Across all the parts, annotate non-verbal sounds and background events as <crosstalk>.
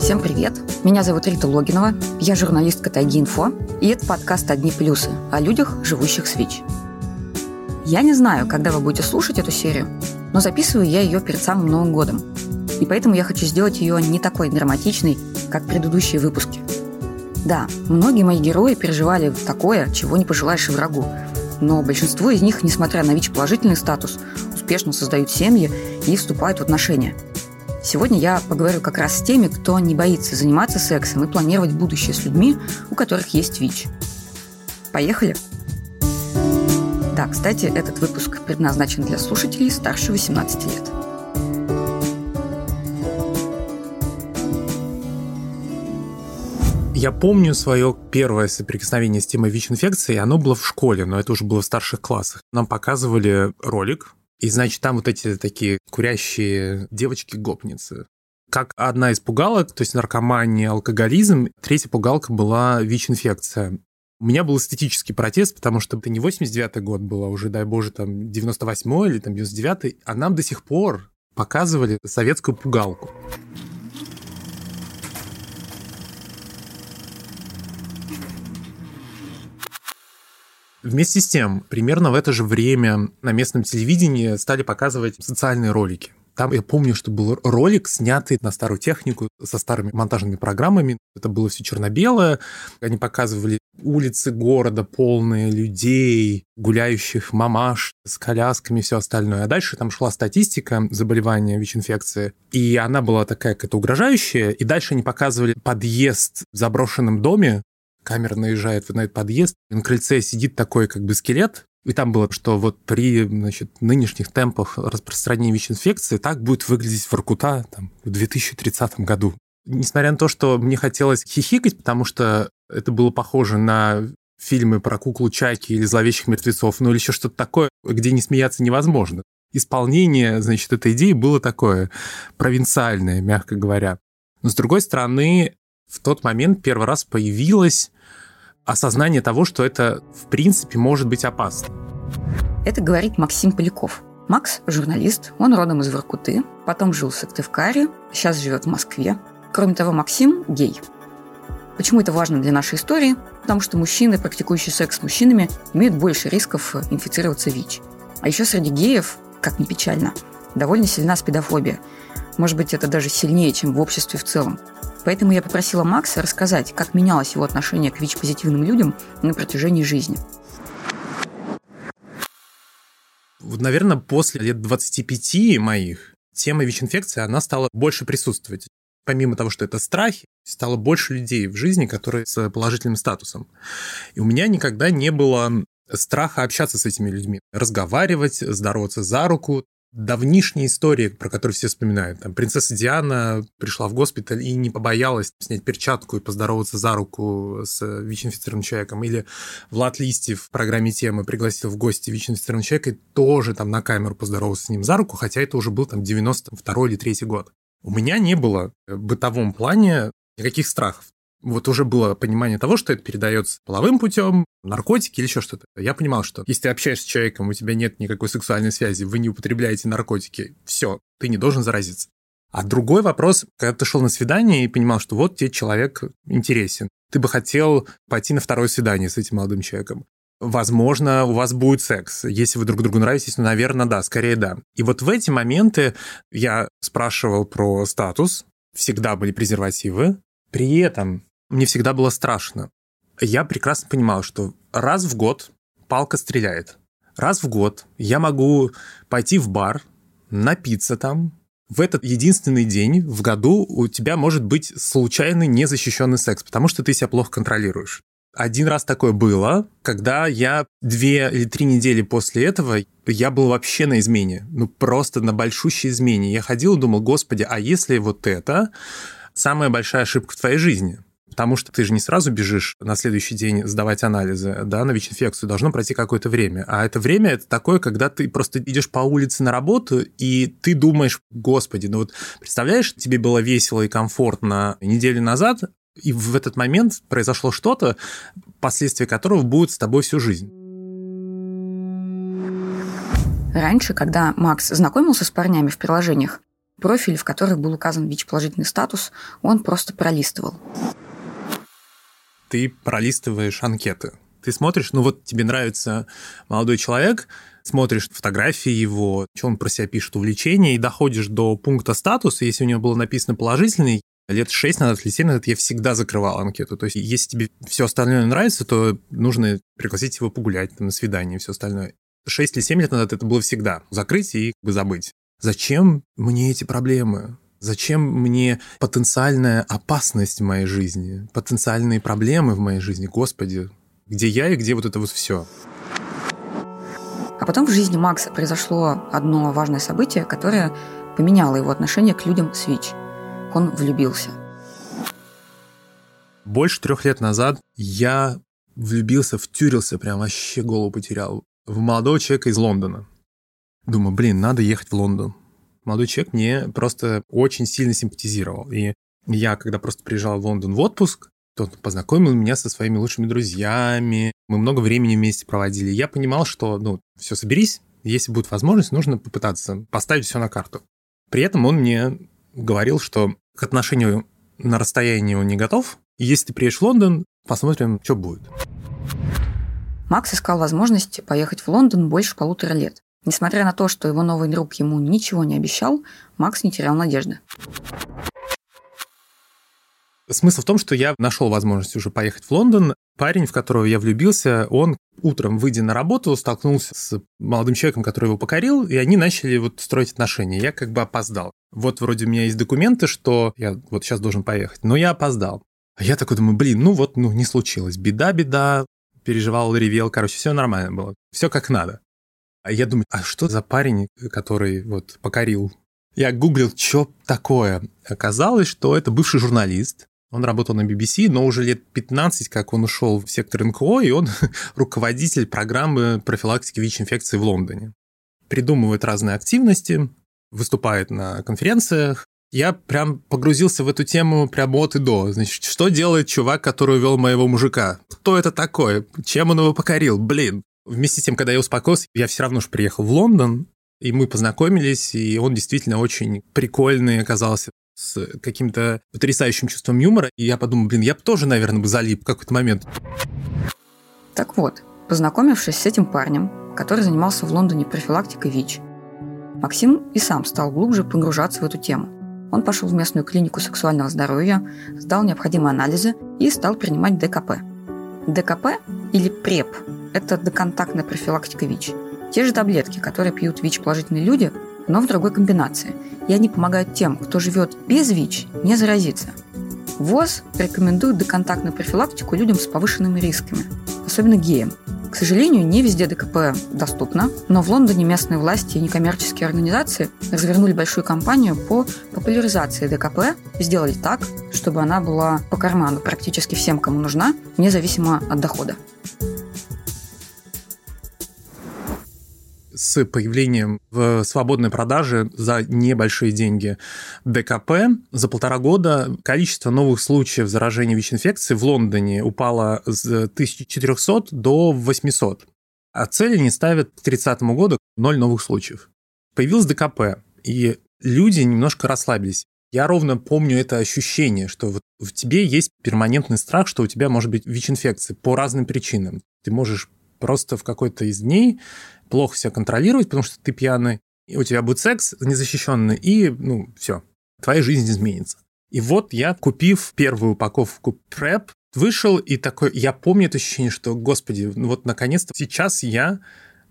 Всем привет! Меня зовут Рита Логинова, я журналистка Тайги Инфо, и это подкаст «Одни плюсы» о людях, живущих с ВИЧ. Я не знаю, когда вы будете слушать эту серию, но записываю я ее перед самым Новым годом. И поэтому я хочу сделать ее не такой драматичной, как предыдущие выпуски. Да, многие мои герои переживали такое, чего не пожелаешь и врагу, но большинство из них, несмотря на ВИЧ-положительный статус, успешно создают семьи и вступают в отношения – Сегодня я поговорю как раз с теми, кто не боится заниматься сексом и планировать будущее с людьми, у которых есть ВИЧ. Поехали! Да, кстати, этот выпуск предназначен для слушателей старше 18 лет. Я помню свое первое соприкосновение с темой ВИЧ-инфекции, оно было в школе, но это уже было в старших классах. Нам показывали ролик, и, значит, там вот эти такие курящие девочки-гопницы. Как одна из пугалок, то есть наркомания, алкоголизм, третья пугалка была ВИЧ-инфекция. У меня был эстетический протест, потому что это не 89-й год было, а уже, дай боже, там 98-й или там 99-й, а нам до сих пор показывали советскую пугалку. Вместе с тем, примерно в это же время на местном телевидении стали показывать социальные ролики. Там я помню, что был ролик, снятый на старую технику со старыми монтажными программами. Это было все черно-белое. Они показывали улицы города, полные людей, гуляющих мамаш с колясками и все остальное. А дальше там шла статистика заболевания ВИЧ-инфекции, и она была такая какая-то угрожающая. И дальше они показывали подъезд в заброшенном доме, камера наезжает на этот подъезд, на крыльце сидит такой как бы скелет, и там было, что вот при значит, нынешних темпах распространения ВИЧ-инфекции так будет выглядеть Воркута там, в 2030 году. Несмотря на то, что мне хотелось хихикать, потому что это было похоже на фильмы про куклу Чайки или зловещих мертвецов, ну или еще что-то такое, где не смеяться невозможно. Исполнение, значит, этой идеи было такое провинциальное, мягко говоря. Но с другой стороны, в тот момент первый раз появилось осознание того, что это в принципе может быть опасно. Это говорит Максим Поляков. Макс – журналист, он родом из Воркуты, потом жил в Сыктывкаре, сейчас живет в Москве. Кроме того, Максим – гей. Почему это важно для нашей истории? Потому что мужчины, практикующие секс с мужчинами, имеют больше рисков инфицироваться ВИЧ. А еще среди геев, как ни печально, довольно сильна спидофобия. Может быть, это даже сильнее, чем в обществе в целом. Поэтому я попросила Макса рассказать, как менялось его отношение к ВИЧ-позитивным людям на протяжении жизни. Вот, наверное, после лет 25 моих тема ВИЧ-инфекции, она стала больше присутствовать. Помимо того, что это страхи, стало больше людей в жизни, которые с положительным статусом. И у меня никогда не было страха общаться с этими людьми, разговаривать, здороваться за руку давнишние истории, про которые все вспоминают. Там, принцесса Диана пришла в госпиталь и не побоялась снять перчатку и поздороваться за руку с ВИЧ-инфицированным человеком. Или Влад Листьев в программе «Темы» пригласил в гости ВИЧ-инфицированного человека и тоже там на камеру поздоровался с ним за руку, хотя это уже был там 92 или 3 год. У меня не было в бытовом плане никаких страхов вот уже было понимание того, что это передается половым путем, наркотики или еще что-то. Я понимал, что если ты общаешься с человеком, у тебя нет никакой сексуальной связи, вы не употребляете наркотики, все, ты не должен заразиться. А другой вопрос, когда ты шел на свидание и понимал, что вот тебе человек интересен, ты бы хотел пойти на второе свидание с этим молодым человеком. Возможно, у вас будет секс. Если вы друг другу нравитесь, ну, наверное, да, скорее да. И вот в эти моменты я спрашивал про статус, всегда были презервативы. При этом мне всегда было страшно. Я прекрасно понимал, что раз в год палка стреляет. Раз в год я могу пойти в бар, напиться там. В этот единственный день в году у тебя может быть случайный незащищенный секс, потому что ты себя плохо контролируешь. Один раз такое было, когда я две или три недели после этого, я был вообще на измене. Ну, просто на большущей измене. Я ходил и думал, господи, а если вот это самая большая ошибка в твоей жизни? Потому что ты же не сразу бежишь на следующий день сдавать анализы, да, на ВИЧ-инфекцию, должно пройти какое-то время. А это время это такое, когда ты просто идешь по улице на работу, и ты думаешь, господи, ну вот представляешь, тебе было весело и комфортно неделю назад, и в этот момент произошло что-то, последствия которого будут с тобой всю жизнь. Раньше, когда Макс знакомился с парнями в приложениях, Профиль, в которых был указан ВИЧ-положительный статус, он просто пролистывал. Ты пролистываешь анкеты. Ты смотришь, ну вот тебе нравится молодой человек, смотришь фотографии его, что он про себя пишет, увлечения, и доходишь до пункта статуса, если у него было написано положительный, лет 6 назад или 7 назад я всегда закрывал анкету. То есть, если тебе все остальное нравится, то нужно пригласить его погулять там, на свидание и все остальное. 6 или 7 лет назад это было всегда. Закрыть и забыть. Зачем мне эти проблемы? Зачем мне потенциальная опасность в моей жизни? Потенциальные проблемы в моей жизни? Господи, где я и где вот это вот все? А потом в жизни Макса произошло одно важное событие, которое поменяло его отношение к людям с ВИЧ. Он влюбился. Больше трех лет назад я влюбился, втюрился, прям вообще голову потерял в молодого человека из Лондона. Думаю, блин, надо ехать в Лондон. Молодой человек мне просто очень сильно симпатизировал. И я, когда просто приезжал в Лондон в отпуск, то он познакомил меня со своими лучшими друзьями. Мы много времени вместе проводили. Я понимал, что, ну, все, соберись, если будет возможность, нужно попытаться поставить все на карту. При этом он мне говорил, что к отношению на расстоянии он не готов. И если ты приедешь в Лондон, посмотрим, что будет. Макс искал возможность поехать в Лондон больше полутора лет. Несмотря на то, что его новый друг ему ничего не обещал, Макс не терял надежды. Смысл в том, что я нашел возможность уже поехать в Лондон. Парень, в которого я влюбился, он утром, выйдя на работу, столкнулся с молодым человеком, который его покорил, и они начали вот строить отношения. Я как бы опоздал. Вот вроде у меня есть документы, что я вот сейчас должен поехать, но я опоздал. А я такой думаю, блин, ну вот, ну не случилось. Беда, беда, переживал, ревел, короче, все нормально было. Все как надо. А я думаю, а что за парень, который вот покорил? Я гуглил, что такое. Оказалось, что это бывший журналист, он работал на BBC, но уже лет 15, как он ушел в сектор НКО, и он <laughs> руководитель программы профилактики ВИЧ-инфекции в Лондоне. Придумывает разные активности, выступает на конференциях. Я прям погрузился в эту тему прямо от и до. Значит, что делает чувак, который увел моего мужика? Кто это такой? Чем он его покорил? Блин. Вместе с тем, когда я успокоился, я все равно же приехал в Лондон, и мы познакомились, и он действительно очень прикольный оказался с каким-то потрясающим чувством юмора. И я подумал, блин, я бы тоже, наверное, бы залип в какой-то момент. Так вот, познакомившись с этим парнем, который занимался в Лондоне профилактикой ВИЧ, Максим и сам стал глубже погружаться в эту тему. Он пошел в местную клинику сексуального здоровья, сдал необходимые анализы и стал принимать ДКП. ДКП или ПРЕП – это доконтактная профилактика ВИЧ. Те же таблетки, которые пьют ВИЧ-положительные люди, но в другой комбинации. И они помогают тем, кто живет без ВИЧ, не заразиться. ВОЗ рекомендует доконтактную профилактику людям с повышенными рисками, особенно геям. К сожалению, не везде ДКП доступно, но в Лондоне местные власти и некоммерческие организации развернули большую кампанию по популяризации ДКП и сделали так, чтобы она была по карману практически всем, кому нужна, независимо от дохода. С появлением в свободной продаже за небольшие деньги ДКП за полтора года количество новых случаев заражения ВИЧ-инфекцией в Лондоне упало с 1400 до 800. А цели не ставят к 30 году ноль новых случаев. Появилось ДКП, и люди немножко расслабились. Я ровно помню это ощущение, что вот в тебе есть перманентный страх, что у тебя может быть ВИЧ-инфекция по разным причинам. Ты можешь просто в какой-то из дней плохо себя контролировать, потому что ты пьяный, и у тебя будет секс незащищенный, и, ну, все, твоя жизнь изменится. И вот я, купив первую упаковку PrEP, вышел и такой, я помню это ощущение, что, господи, ну вот наконец-то сейчас я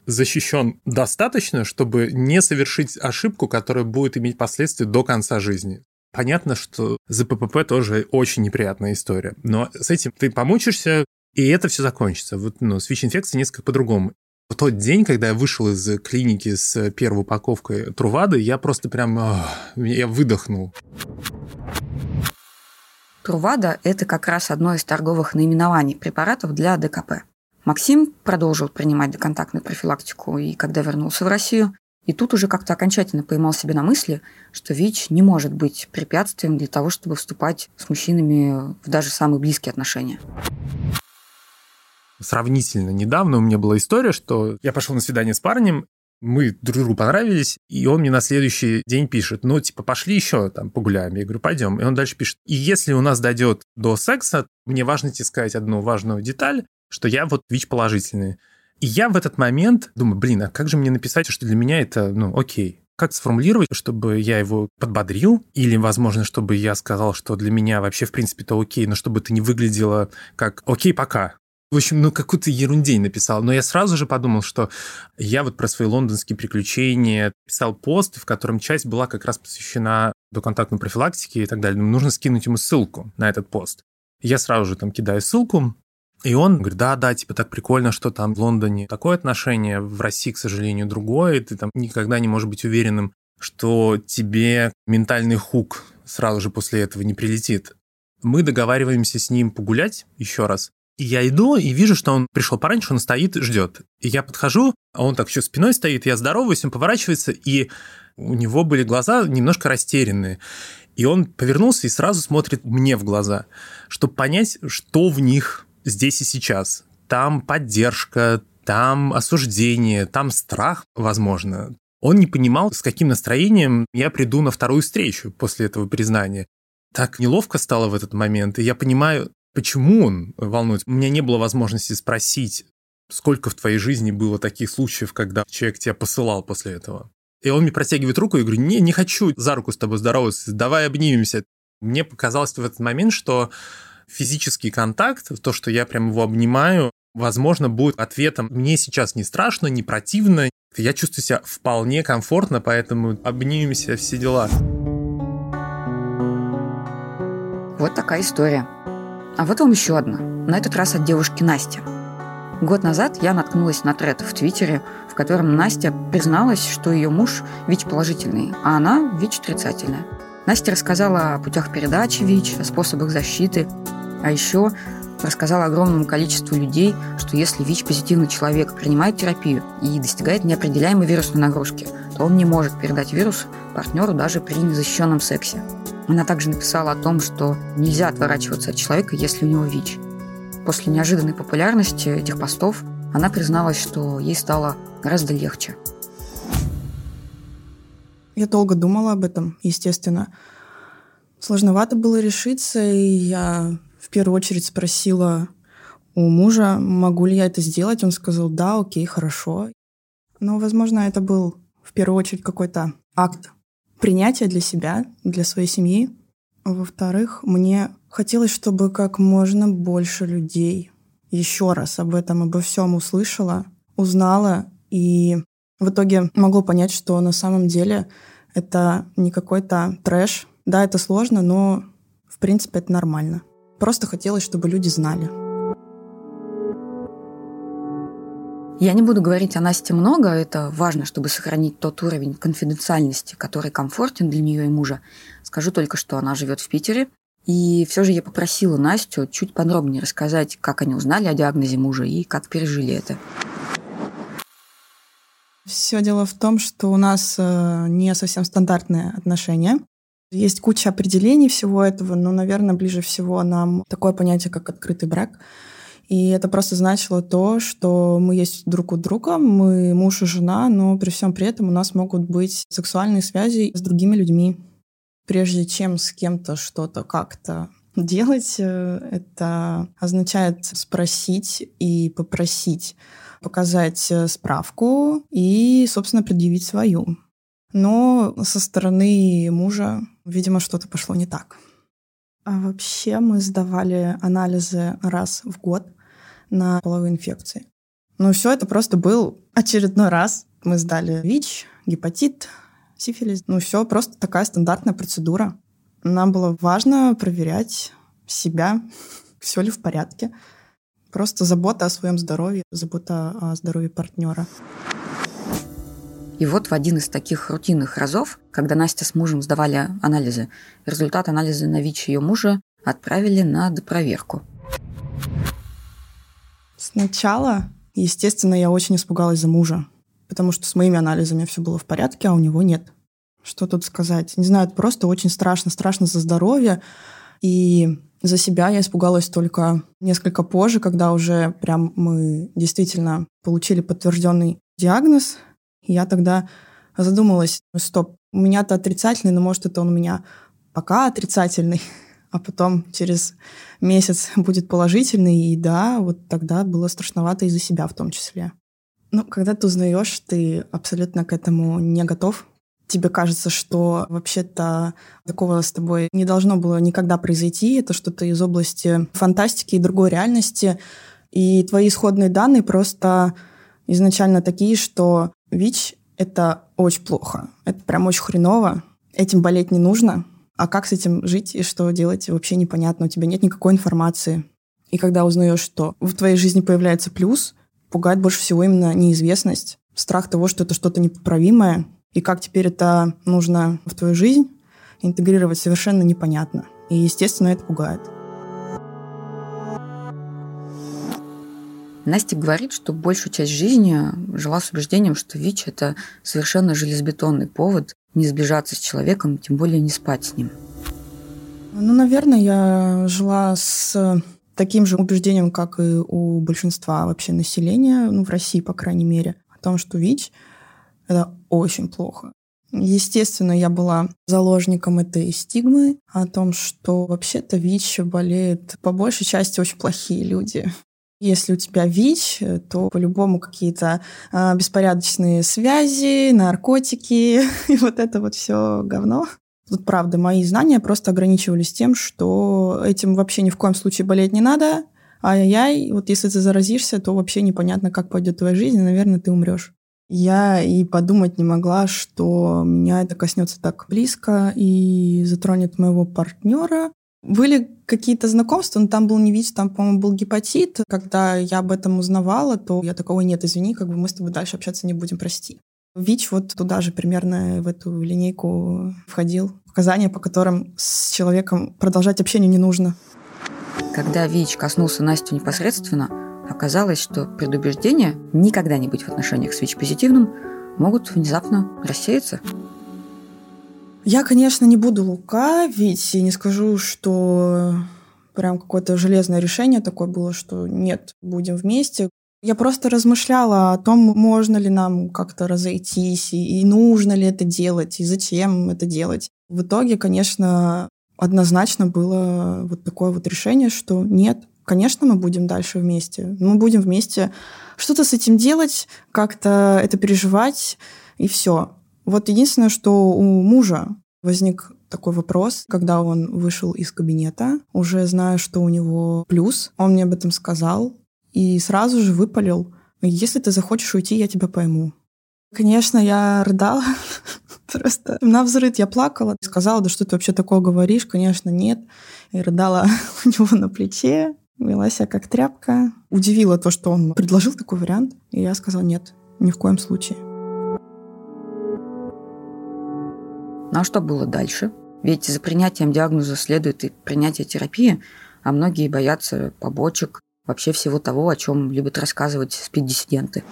защищен достаточно, чтобы не совершить ошибку, которая будет иметь последствия до конца жизни. Понятно, что за ППП тоже очень неприятная история, но с этим ты помучишься, и это все закончится. Вот, ну, с ВИЧ-инфекцией несколько по-другому. В тот день, когда я вышел из клиники с первой упаковкой Трувады, я просто прям... Я выдохнул. Трувада – это как раз одно из торговых наименований препаратов для ДКП. Максим продолжил принимать доконтактную профилактику и когда вернулся в Россию, и тут уже как-то окончательно поймал себя на мысли, что ВИЧ не может быть препятствием для того, чтобы вступать с мужчинами в даже самые близкие отношения сравнительно недавно у меня была история, что я пошел на свидание с парнем, мы друг другу понравились, и он мне на следующий день пишет, ну, типа, пошли еще там погуляем. Я говорю, пойдем. И он дальше пишет, и если у нас дойдет до секса, мне важно тебе сказать одну важную деталь, что я вот ВИЧ положительный. И я в этот момент думаю, блин, а как же мне написать, что для меня это, ну, окей. Как сформулировать, чтобы я его подбодрил? Или, возможно, чтобы я сказал, что для меня вообще, в принципе, это окей, но чтобы это не выглядело как «окей, пока». В общем, ну, какую-то ерундень написал. Но я сразу же подумал, что я вот про свои лондонские приключения писал пост, в котором часть была как раз посвящена доконтактной профилактике и так далее. нужно скинуть ему ссылку на этот пост. Я сразу же там кидаю ссылку, и он говорит, да, да, типа так прикольно, что там в Лондоне такое отношение, в России, к сожалению, другое, и ты там никогда не можешь быть уверенным, что тебе ментальный хук сразу же после этого не прилетит. Мы договариваемся с ним погулять еще раз. Я иду и вижу, что он пришел пораньше, он стоит, ждет. И я подхожу, а он так еще спиной стоит, я здороваюсь, он поворачивается, и у него были глаза немножко растерянные. И он повернулся и сразу смотрит мне в глаза, чтобы понять, что в них здесь и сейчас. Там поддержка, там осуждение, там страх, возможно. Он не понимал, с каким настроением я приду на вторую встречу после этого признания. Так неловко стало в этот момент, и я понимаю, почему он волнуется. У меня не было возможности спросить, сколько в твоей жизни было таких случаев, когда человек тебя посылал после этого. И он мне протягивает руку и говорю, не, не хочу за руку с тобой здороваться, давай обнимемся. Мне показалось в этот момент, что физический контакт, то, что я прям его обнимаю, возможно, будет ответом «мне сейчас не страшно, не противно, я чувствую себя вполне комфортно, поэтому обнимемся, все дела». Вот такая история. А вот вам еще одна. На этот раз от девушки Насти. Год назад я наткнулась на тред в Твиттере, в котором Настя призналась, что ее муж ВИЧ-положительный, а она ВИЧ-отрицательная. Настя рассказала о путях передачи ВИЧ, о способах защиты, а еще рассказала огромному количеству людей, что если ВИЧ-позитивный человек принимает терапию и достигает неопределяемой вирусной нагрузки, то он не может передать вирус партнеру даже при незащищенном сексе. Она также написала о том, что нельзя отворачиваться от человека, если у него ВИЧ. После неожиданной популярности этих постов она призналась, что ей стало гораздо легче. Я долго думала об этом, естественно. Сложновато было решиться, и я в первую очередь спросила у мужа, могу ли я это сделать. Он сказал, да, окей, хорошо. Но, возможно, это был в первую очередь какой-то акт принятия для себя, для своей семьи. Во-вторых, мне хотелось, чтобы как можно больше людей еще раз об этом, обо всем услышала, узнала и в итоге могло понять, что на самом деле это не какой-то трэш. Да, это сложно, но в принципе это нормально. Просто хотелось, чтобы люди знали. Я не буду говорить о Насте много, это важно, чтобы сохранить тот уровень конфиденциальности, который комфортен для нее и мужа. Скажу только, что она живет в Питере, и все же я попросила Настю чуть подробнее рассказать, как они узнали о диагнозе мужа и как пережили это. Все дело в том, что у нас э, не совсем стандартные отношения. Есть куча определений всего этого, но, наверное, ближе всего нам такое понятие, как открытый брак. И это просто значило то, что мы есть друг у друга, мы муж и жена, но при всем при этом у нас могут быть сексуальные связи с другими людьми. Прежде чем с кем-то что-то как-то делать, э, это означает спросить и попросить показать э, справку и, собственно, предъявить свою. Но со стороны мужа, видимо, что-то пошло не так. А вообще мы сдавали анализы раз в год на половые инфекции. Но все это просто был очередной раз. Мы сдали ВИЧ, гепатит, сифилис. Ну все, просто такая стандартная процедура. Нам было важно проверять себя, <laughs> все ли в порядке. Просто забота о своем здоровье, забота о здоровье партнера. И вот в один из таких рутинных разов, когда Настя с мужем сдавали анализы, результат анализа на ВИЧ ее мужа отправили на допроверку. Сначала, естественно, я очень испугалась за мужа, потому что с моими анализами все было в порядке, а у него нет. Что тут сказать? Не знаю, это просто очень страшно, страшно за здоровье. И за себя я испугалась только несколько позже, когда уже прям мы действительно получили подтвержденный диагноз, И я тогда задумалась, стоп, у меня-то отрицательный, но может это он у меня пока отрицательный, а потом через месяц будет положительный. И да, вот тогда было страшновато из-за себя в том числе. Ну, когда ты узнаешь, ты абсолютно к этому не готов. Тебе кажется, что вообще-то такого с тобой не должно было никогда произойти. Это что-то из области фантастики и другой реальности. И твои исходные данные просто изначально такие, что ВИЧ — это очень плохо. Это прям очень хреново. Этим болеть не нужно. А как с этим жить и что делать, вообще непонятно. У тебя нет никакой информации. И когда узнаешь, что в твоей жизни появляется плюс, пугает больше всего именно неизвестность, страх того, что это что-то непоправимое, и как теперь это нужно в твою жизнь интегрировать совершенно непонятно. И, естественно, это пугает. Настя говорит, что большую часть жизни жила с убеждением, что ВИЧ – это совершенно железобетонный повод не сближаться с человеком, тем более не спать с ним. Ну, наверное, я жила с таким же убеждением, как и у большинства вообще населения, ну, в России, по крайней мере, о том, что ВИЧ – это очень плохо. Естественно, я была заложником этой стигмы о том, что вообще-то ВИЧ болеют по большей части очень плохие люди. Если у тебя ВИЧ, то по-любому какие-то а, беспорядочные связи, наркотики <laughs> и вот это вот все говно. Тут, правда, мои знания просто ограничивались тем, что этим вообще ни в коем случае болеть не надо. Ай-яй-яй, вот если ты заразишься, то вообще непонятно, как пойдет твоя жизнь, и, наверное, ты умрешь. Я и подумать не могла, что меня это коснется так близко и затронет моего партнера. Были какие-то знакомства, но там был не ВИЧ, там, по-моему, был гепатит. Когда я об этом узнавала, то я такого нет, извини, как бы мы с тобой дальше общаться не будем, прости. ВИЧ вот туда же примерно в эту линейку входил. Показания, по которым с человеком продолжать общение не нужно. Когда ВИЧ коснулся Настю непосредственно, оказалось, что предубеждения никогда не быть в отношениях с ВИЧ-позитивным могут внезапно рассеяться. Я, конечно, не буду лукавить и не скажу, что прям какое-то железное решение такое было, что нет, будем вместе. Я просто размышляла о том, можно ли нам как-то разойтись, и, и нужно ли это делать, и зачем это делать. В итоге, конечно, однозначно было вот такое вот решение, что нет, конечно, мы будем дальше вместе. Мы будем вместе что-то с этим делать, как-то это переживать, и все. Вот единственное, что у мужа возник такой вопрос, когда он вышел из кабинета, уже зная, что у него плюс, он мне об этом сказал, и сразу же выпалил, если ты захочешь уйти, я тебя пойму. Конечно, я рыдала, <laughs> просто на взрыв я плакала, сказала, да что ты вообще такое говоришь, конечно, нет. И рыдала <laughs> у него на плече, вела себя как тряпка. Удивило то, что он предложил такой вариант, и я сказала нет, ни в коем случае. А что было дальше? Ведь за принятием диагноза следует и принятие терапии, а многие боятся побочек, вообще всего того, о чем любят рассказывать спид-диссиденты.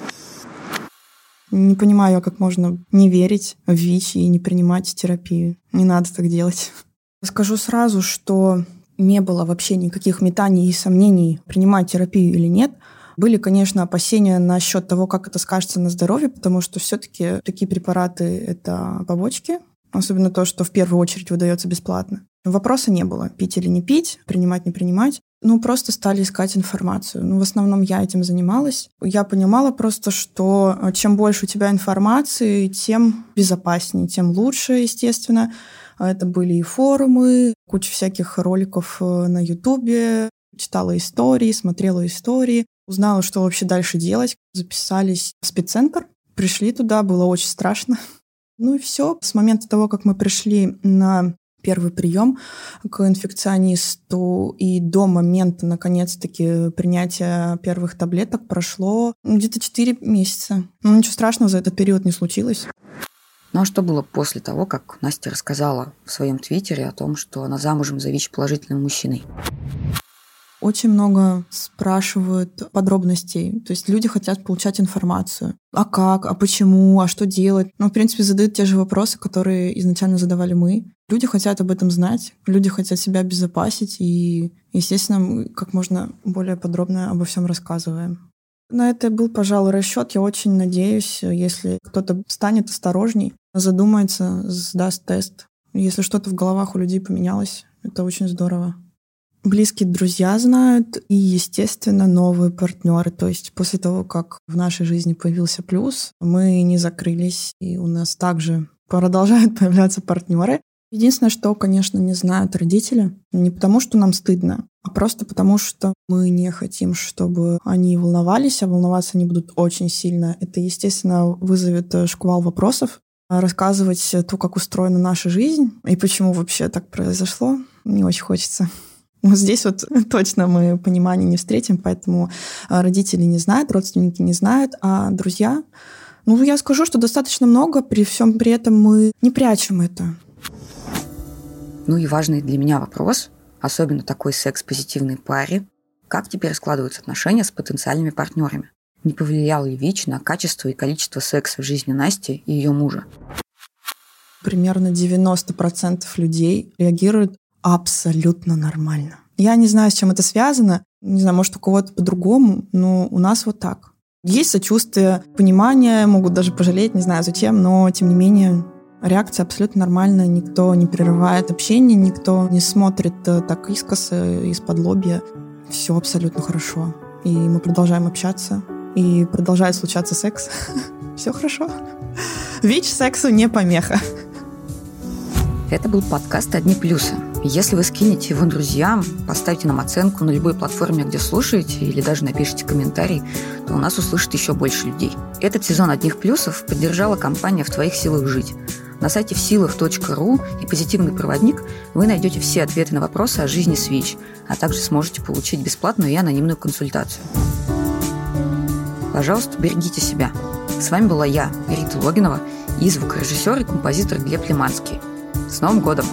Не понимаю, как можно не верить в ВИЧ и не принимать терапию. Не надо так делать. Скажу сразу, что не было вообще никаких метаний и сомнений, принимать терапию или нет. Были, конечно, опасения насчет того, как это скажется на здоровье, потому что все-таки такие препараты — это побочки, особенно то, что в первую очередь выдается бесплатно. Вопроса не было, пить или не пить, принимать, не принимать. Ну, просто стали искать информацию. Ну, в основном я этим занималась. Я понимала просто, что э, чем больше у тебя информации, тем безопаснее, тем лучше, естественно. Это были и форумы, куча всяких роликов э, на Ютубе, читала истории, смотрела истории, узнала, что вообще дальше делать. Записались в спеццентр, пришли туда, было очень страшно. Ну и все. С момента того, как мы пришли на первый прием к инфекционисту, и до момента, наконец-таки, принятия первых таблеток прошло где-то 4 месяца. Ну, ничего страшного за этот период не случилось. Ну а что было после того, как Настя рассказала в своем твиттере о том, что она замужем за ВИЧ-положительным мужчиной? Очень много спрашивают подробностей. То есть люди хотят получать информацию. А как? А почему? А что делать? Ну, в принципе, задают те же вопросы, которые изначально задавали мы. Люди хотят об этом знать, люди хотят себя обезопасить, и, естественно, мы как можно более подробно обо всем рассказываем. На это был, пожалуй, расчет. Я очень надеюсь, если кто-то станет осторожней, задумается, сдаст тест. Если что-то в головах у людей поменялось, это очень здорово. Близкие друзья знают и, естественно, новые партнеры. То есть после того, как в нашей жизни появился плюс, мы не закрылись, и у нас также продолжают <laughs> появляться партнеры. Единственное, что, конечно, не знают родители, не потому что нам стыдно, а просто потому что мы не хотим, чтобы они волновались, а волноваться они будут очень сильно. Это, естественно, вызовет э, шквал вопросов. Рассказывать то, как устроена наша жизнь и почему вообще так произошло, не очень хочется. Вот здесь вот <laughs> точно мы понимания не встретим, поэтому э, родители не знают, родственники не знают, а друзья... Ну, я скажу, что достаточно много, при всем при этом мы не прячем это. Ну и важный для меня вопрос, особенно такой секс-позитивной паре, как теперь складываются отношения с потенциальными партнерами? Не повлиял ли ВИЧ на качество и количество секса в жизни Насти и ее мужа? Примерно 90% людей реагируют абсолютно нормально. Я не знаю, с чем это связано. Не знаю, может, у кого-то по-другому, но у нас вот так. Есть сочувствие, понимание, могут даже пожалеть, не знаю зачем, но тем не менее Реакция абсолютно нормальная, никто не прерывает общение, никто не смотрит э, так искоса, из-под лобья. Все абсолютно хорошо. И мы продолжаем общаться, и продолжает случаться секс. <laughs> Все хорошо. ВИЧ сексу не помеха. Это был подкаст «Одни плюсы». Если вы скинете его друзьям, поставите нам оценку на любой платформе, где слушаете, или даже напишите комментарий, то у нас услышит еще больше людей. Этот сезон «Одних плюсов» поддержала компания «В твоих силах жить». На сайте всилах.ру и «Позитивный проводник» вы найдете все ответы на вопросы о жизни с ВИЧ, а также сможете получить бесплатную и анонимную консультацию. Пожалуйста, берегите себя. С вами была я, Рита Логинова, и звукорежиссер и композитор Глеб Лиманский. С Новым годом!